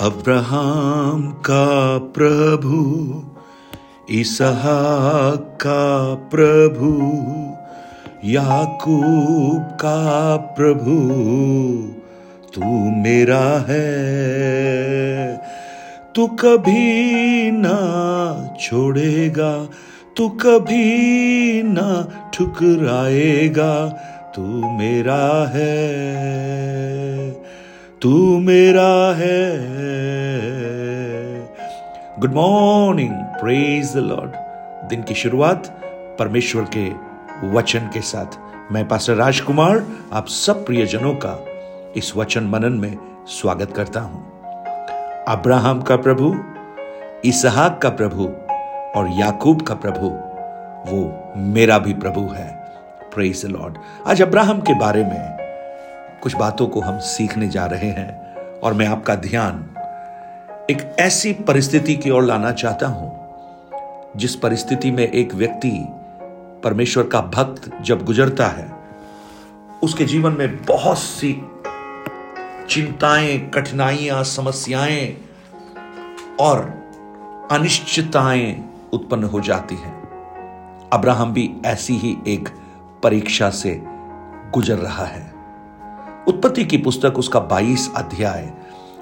Abraham का प्रभु, इसहाक का प्रभु, याकूब का प्रभु, तू मेरा है। तू कभी ना छोड़ेगा, तू कभी ना ठुकराएगा, तू मेरा है। तू मेरा है। Good morning praise the Lord दिन की शुरुआत परमेश्वर के वचन के साथ। मैं पास्टर राजकुमार आप सब प्रियजनों का इस वचन मनन में स्वागत करता हूँ। अब्राहम का प्रभु, इसहाक का प्रभु और याकूब का प्रभु, वो मेरा भी प्रभु है। प्रेज लॉर्ड आज अब्राहम के बारे में कुछ बातों को हम सीखने जा रहे हैं और मैं आपका ध्यान एक ऐसी परिस्थिति की ओर लाना चाहता हूँ, जिस परिस्थिति में एक व्यक्ति परमेश्वर का भक्त जब गुजरता है, उसके जीवन में बहुत सी चिंताएँ, कठिनाइयाँ, समस्याएँ और अनिश्चितताएँ उत्पन्न हो जाती हैं। अब्राहम भी ऐसी ही एक परीक्षा से गुजर रहा है। उत्पत्ति की पुस्तक उसका 22 अध्याय,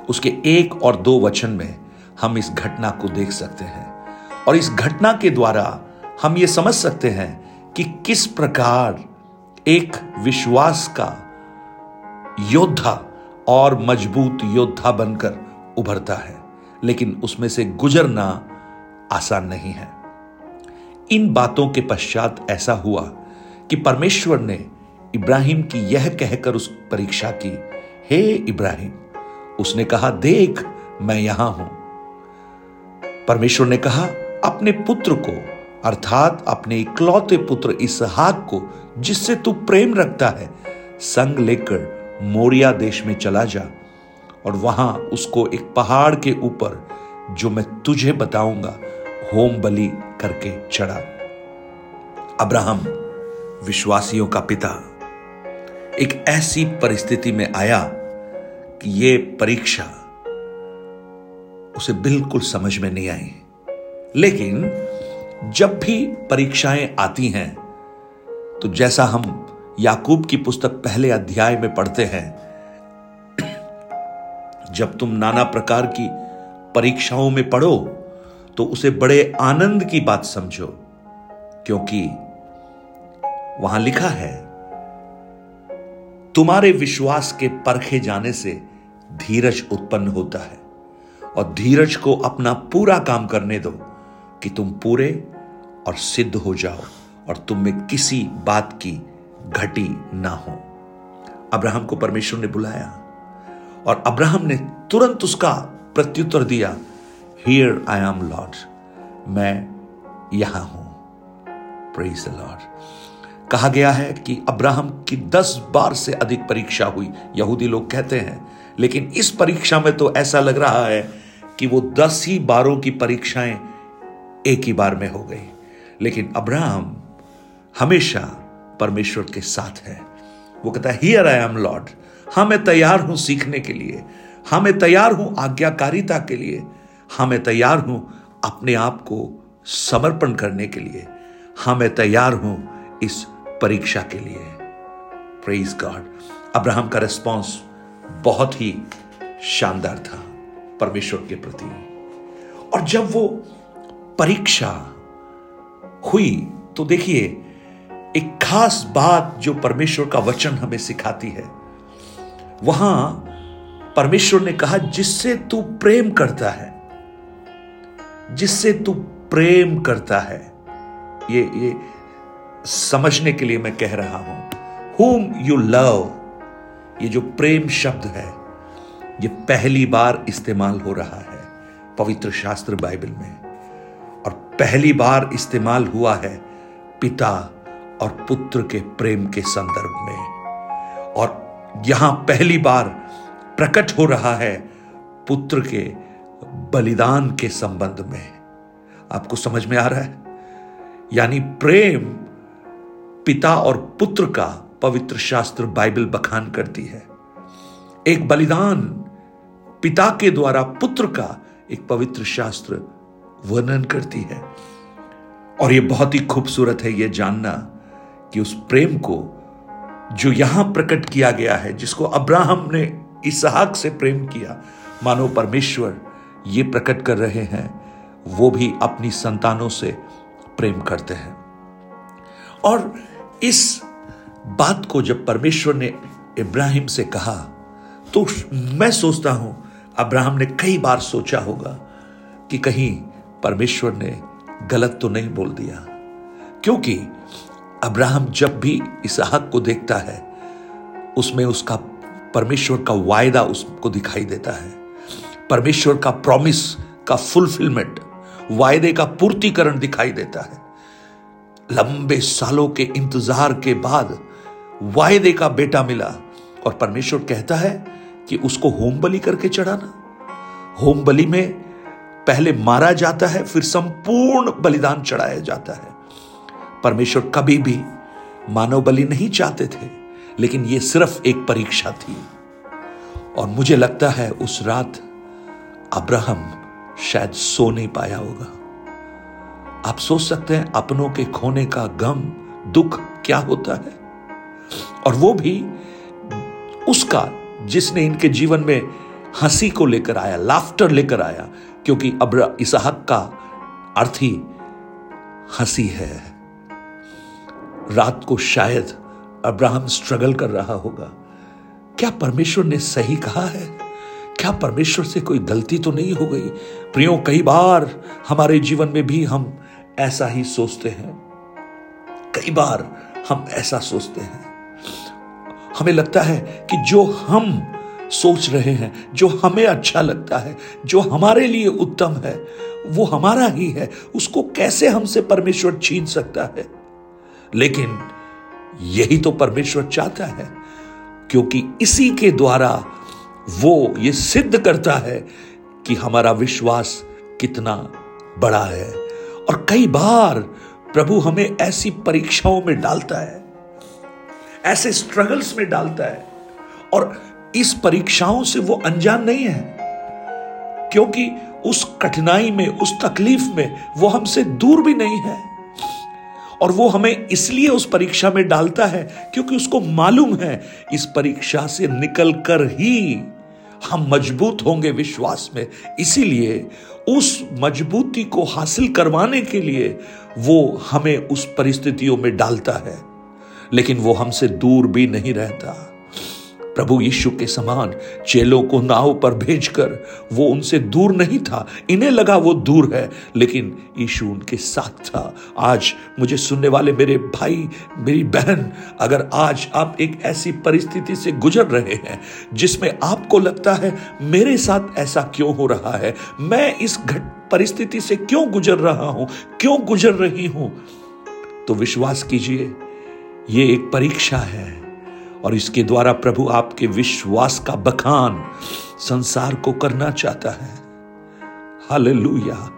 उसके एक और दो वचन में हम इस घटना को देख सकते हैं। और इस घटना के द्वारा हम ये समझ सकते हैं कि किस प्रकार एक विश्वास का योद्धा और मज़बूत योद्धा बनकर उभरता है, लेकिन उसमें से गुजरना आसान नहीं है। इन बातों के पश्चात ऐसा हुआ कि परमेश्वर ने इब्राहिम की यह कहकर उस परीक्षा की, हे इब्राहिम, उसने कहा, देख, मैं यहाँ हूँ। परमेश्वर ने कहा, अपने पुत्र को, अर्थात अपने इकलौते पुत्र इसहाक को, जिससे तू प्रेम रखता है, संग लेकर मोरिया देश में चला जा, और वहाँ उसको एक पहाड़ के ऊपर, जो मैं तुझे बताऊँगा, होम बलि करके चढ़ा। अब्राहम, विश्वासियों का पिता। एक ऐसी परिस्थिति में आया कि ये परीक्षा उसे बिल्कुल समझ में नहीं आई। लेकिन जब भी परीक्षाएँ आती हैं तो जैसा हम याकूब की पुस्तक पहले अध्याय में पढ़ते हैं, जब तुम नाना प्रकार की परीक्षाओं में पढ़ो तो उसे बड़े आनंद की बात समझो, क्योंकि वहाँ लिखा है तुम्हारे विश्वास के परखे जाने से धीरज उत्पन्न होता है और धीरज को अपना पूरा काम करने दो कि तुम पूरे और सिद्ध हो जाओ और तुम में किसी बात की घटी ना हो। अब्राहम को परमेश्वर ने बुलाया और अब्राहम ने तुरंत उसका प्रत्युत्तर दिया हियर आई एम लॉर्ड मैं यहाँ हूँ। प्रेज द लॉर्ड कहा गया है कि अब्राहम की दस बार से अधिक परीक्षा हुई। यहूदी लोग कहते हैं, लेकिन इस परीक्षा में तो ऐसा लग रहा है कि वो दस ही बारों की परीक्षाएँ एक ही बार में हो गई। लेकिन अब्राहम हमेशा परमेश्वर के साथ है। वो कहता है हियर आई एम लॉर्ड हाँ मैं तैयार हूँ सीखने के लिए। हाँ मैं तैयार हूँ आज्ञाकारिता के लिए। हाँ मैं तैयार हूँ अपने आप को समर्पण करने के लिए। हाँ मैं तैयार हूँ इस परीक्षा के लिए। प्रेज गॉड अब्राहम का रिस्पॉन्स बहुत ही शानदार था, परमेश्वर के प्रति। और जब वो परीक्षा हुई तो देखिए, एक खास बात जो परमेश्वर का वचन हमें सिखाती है। वहाँ परमेश्वर ने कहा, जिससे तू प्रेम करता है, जिससे तू प्रेम करता है। ये ये समझने के लिए मैं कह रहा हूँ हुम यू लव ये जो प्रेम शब्द है, ये पहली बार इस्तेमाल हो रहा है पवित्र शास्त्र बाइबल में। और पहली बार इस्तेमाल हुआ है पिता और पुत्र के प्रेम के संदर्भ में। और यहाँ पहली बार प्रकट हो रहा है पुत्र के बलिदान के संबंध में। आपको समझ में आ रहा है? यानी प्रेम पिता और पुत्र का पवित्र शास्त्र बाइबल बखान करती है। एक बलिदान पिता के द्वारा पुत्र का एक पवित्र शास्त्र वर्णन करती है। और यह बहुत ही खूबसूरत है यह जानना कि उस प्रेम को जो यहाँ प्रकट किया गया है, जिसको अब्राहम ने इसहाक से प्रेम किया, मानो परमेश्वर ये प्रकट कर रहे हैं, वो भी अपनी संतानों से प्रेम करते हैं। और इस बात को जब परमेश्वर ने इब्राहिम से कहा तो मैं सोचता हूँ, अब्राहम ने कई बार सोचा होगा कि कहीं परमेश्वर ने गलत तो नहीं बोल दिया। क्योंकि अब्राहम जब भी इसहाक को देखता है, उसमें उसका परमेश्वर का वायदा उसको दिखाई देता है। परमेश्वर का प्रॉमिस का फुलफिलमेंट वायदे का पूर्तिकरण दिखाई देता है। लंबे सालों के इंतज़ार के बाद वायदे का बेटा मिला और परमेश्वर कहता है कि उसको होम बलि करके चढ़ाना। होम बलि में पहले मारा जाता है, फिर संपूर्ण बलिदान चढ़ाया जाता है। परमेश्वर कभी भी मानव बलि नहीं चाहते थे, लेकिन यह सिर्फ़ एक परीक्षा थी। और मुझे लगता है उस रात अब्राहम शायद सो नहीं पाया होगा। आप सोच सकते हैं अपनों के खोने का गम, दुख क्या होता है? और वो भी उसका जिसने इनके जीवन में हँसी को लेकर आया लाफ्टर लेकर आया, क्योंकि अब इसहाक का अर्थ ही हँसी है। रात को शायद अब्राहम स्ट्रगल कर रहा होगा। क्या परमेश्वर ने सही कहा है? क्या परमेश्वर से कोई गलती तो नहीं हो गई? प्रियो, कई बार हमारे जीवन में भी हम ऐसा ही सोचते हैं। कई बार हम ऐसा सोचते हैं। हमें लगता है कि जो हम सोच रहे हैं, जो हमें अच्छा लगता है, जो हमारे लिए उत्तम है, वो हमारा ही है। उसको कैसे हमसे परमेश्वर छीन सकता है? लेकिन यही तो परमेश्वर चाहता है, क्योंकि इसी के द्वारा वो ये सिद्ध करता है कि हमारा विश्वास कितना बड़ा है। और कई बार प्रभु हमें ऐसी परीक्षाओं में डालता है, ऐसे स्ट्रगल्स में डालता है। और इस परीक्षाओं से वो अनजान नहीं है, क्योंकि उस कठिनाई में, उस तकलीफ़ में वो हमसे दूर भी नहीं है। और वो हमें इसलिए उस परीक्षा में डालता है क्योंकि उसको मालूम है, इस परीक्षा से निकल कर ही हम मज़बूत होंगे विश्वास में। इसीलिए उस मजबूती को हासिल करवाने के लिए वो हमें उस परिस्थितियों में डालता है। लेकिन वो हमसे दूर भी नहीं रहता। प्रभु यीशु के समान चेलों को नाव पर भेजकर वो उनसे दूर नहीं था, इन्हें लगा वो दूर है, लेकिन यीशु उनके साथ था। आज मुझे सुनने वाले मेरे भाई, मेरी बहन, अगर आज आप एक ऐसी परिस्थिति से गुजर रहे हैं, जिसमें आपको लगता है, मेरे साथ ऐसा क्यों हो रहा है, मैं इस घट, परिस्थिति से क्यों गुजर रहा हूँ, क्यों गुजर रही हूँ तो विश्वास कीजिए, ये एक परीक्षा है। और इसके द्वारा प्रभु आपके विश्वास का बखान संसार को करना चाहता है। हालेलुया।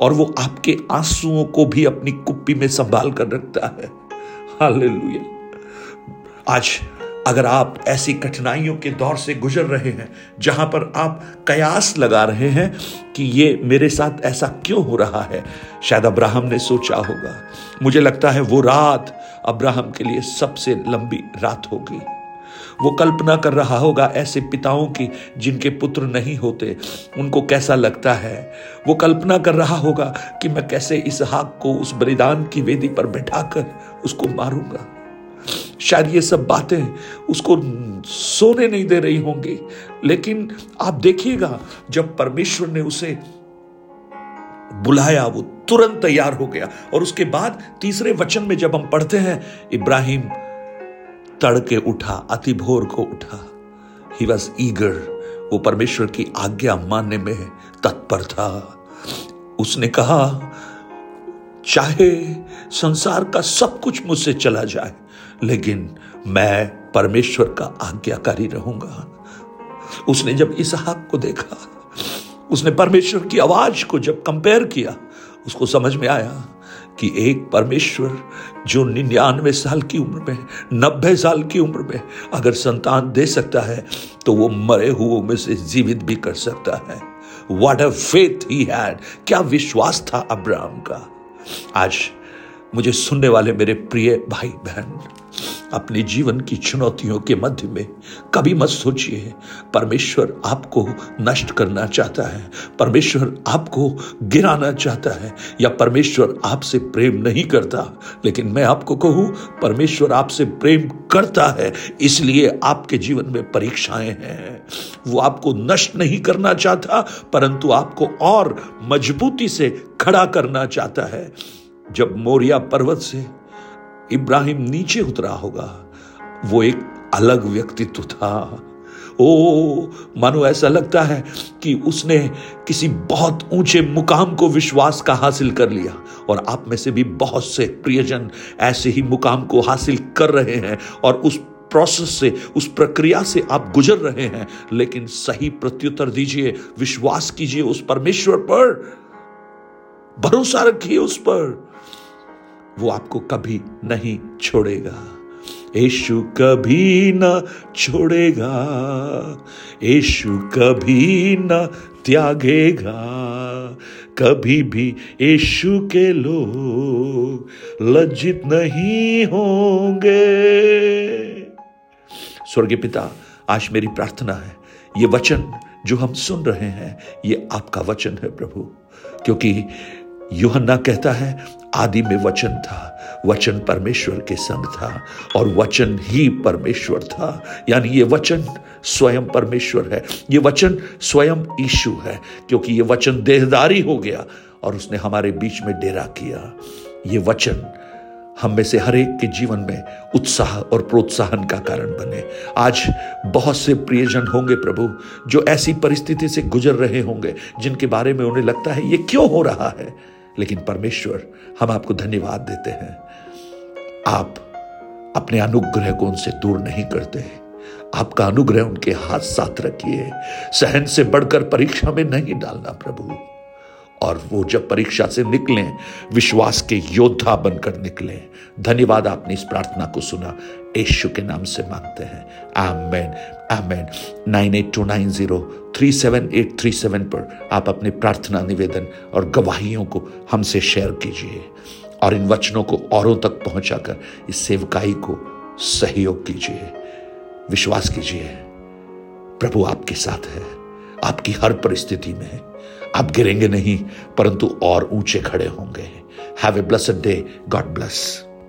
और वो आपके आंसुओं को भी अपनी कुप्पी में संभाल कर रखता है। हालेलुया। आज अगर आप ऐसी कठिनाइयों के दौर से गुजर रहे हैं, जहाँ पर आप कयास लगा रहे हैं कि ये मेरे साथ ऐसा क्यों हो रहा है, शायद अब्राहम ने सोचा होगा। मुझे लगता है वो रात अब्राहम के लिए सबसे लंबी रात होगी। वो कल्पना कर रहा होगा ऐसे पिताओं की, जिनके पुत्र नहीं होते, उनको कैसा लगता है। वो कल्पना कर रहा होगा कि मैं कैसे इस हाक को उस बलिदान की वेदी पर बैठाकर उसको मारूँगा। शायद ये सब बातें उसको सोने नहीं दे रही होंगी। लेकिन आप देखिएगा, जब परमेश्वर ने उसे बुलाया, वो तुरंत तैयार हो गया। और उसके बाद तीसरे वचन में जब हम पढ़ते हैं, इब्राहिम तड़के उठा, अति भोर को उठा। ही वॉज़ ईगर वो परमेश्वर की आज्ञा मानने में तत्पर था। उसने कहा, चाहे संसार का सब कुछ मुझसे चला जाए लेकिन मैं परमेश्वर का आज्ञाकारी रहूँगा। उसने जब इसहाक को देखा, उसने परमेश्वर की आवाज़ को जब कंपेयर किया, उसको समझ में आया कि एक परमेश्वर जो निन्यानवे साल की उम्र में, नब्बे साल की उम्र में अगर संतान दे सकता है तो वो मरे हुओं में से जीवित भी कर सकता है। What a faith he had क्या विश्वास था अब्राहम का? आज मुझे सुनने वाले मेरे प्रिय भाई बहन, अपने जीवन की चुनौतियों के मध्य में कभी मत सोचिए। परमेश्वर आपको नष्ट करना चाहता है, परमेश्वर आपको गिराना चाहता है, या परमेश्वर आपसे प्रेम नहीं करता। लेकिन मैं आपको कहूँ, परमेश्वर आपसे प्रेम करता है, इसलिए आपके जीवन में परीक्षाएँ हैं। वो आपको नष्ट नहीं करना चाहता, परंतु आपको और मजबूती से खड़ा करना चाहता है। जब मोरिया पर्वत से इब्राहिम नीचे उतरा होगा, वो एक अलग व्यक्तित्व था। ओ, मानो ऐसा लगता है कि उसने किसी बहुत ऊँचे मुकाम को विश्वास का हासिल कर लिया और आप में से भी बहुत से प्रियजन ऐसे ही मुकाम को हासिल कर रहे हैं और उस प्रोसेस से, उस प्रक्रिया से आप गुजर रहे हैं। लेकिन सही प्रत्युत्तर दीजिए, विश्वास कीजिए उस परमेश्वर पर। भरोसा रखिए उस पर। वो आपको कभी नहीं छोड़ेगा। यीशु कभी न छोड़ेगा। यीशु कभी न त्यागेगा। कभी भी यीशु के लोग लज्जित नहीं होंगे। स्वर्गीय पिता, आज मेरी प्रार्थना है, ये वचन जो हम सुन रहे हैं, ये आपका वचन है प्रभु, क्योंकि योहन्ना कहता है, आदि में वचन था, वचन परमेश्वर के संग था, और वचन ही परमेश्वर था। यानी ये वचन स्वयं परमेश्वर है। ये वचन स्वयं ईशु है, क्योंकि ये वचन देहदारी हो गया और उसने हमारे बीच में डेरा किया। ये वचन हम में से हर एक के जीवन में उत्साह और प्रोत्साहन का कारण बने। आज बहुत से प्रियजन होंगे प्रभु, जो ऐसी परिस्थिति से गुजर रहे होंगे, जिनके बारे में उन्हें लगता है, ये क्यों हो रहा है? लेकिन परमेश्वर हम आपको धन्यवाद देते हैं। आप अपने अनुग्रह को उनसे दूर नहीं करते। आपका अनुग्रह उनके हाथ साथ रखिए। सहन से बढ़कर परीक्षा में नहीं डालना प्रभु। और वो जब परीक्षा से निकले, विश्वास के योद्धा बनकर निकले। धन्यवाद, आपने इस प्रार्थना को सुना। यशु के नाम से मांगते हैं। Amen. Amen nine eight two nine zero three seven eight three seven पर आप अपने प्रार्थना निवेदन और गवाहियों को हमसे शेयर कीजिए और इन वचनों को औरों तक पहुंचाकर इस सेवकाई को सहयोग कीजिए। विश्वास कीजिए, प्रभु आपके साथ है, आपकी हर परिस्थिति में आप गिरेंगे नहीं, परंतु और ऊँचे खड़े होंगे। Have a blessed day God bless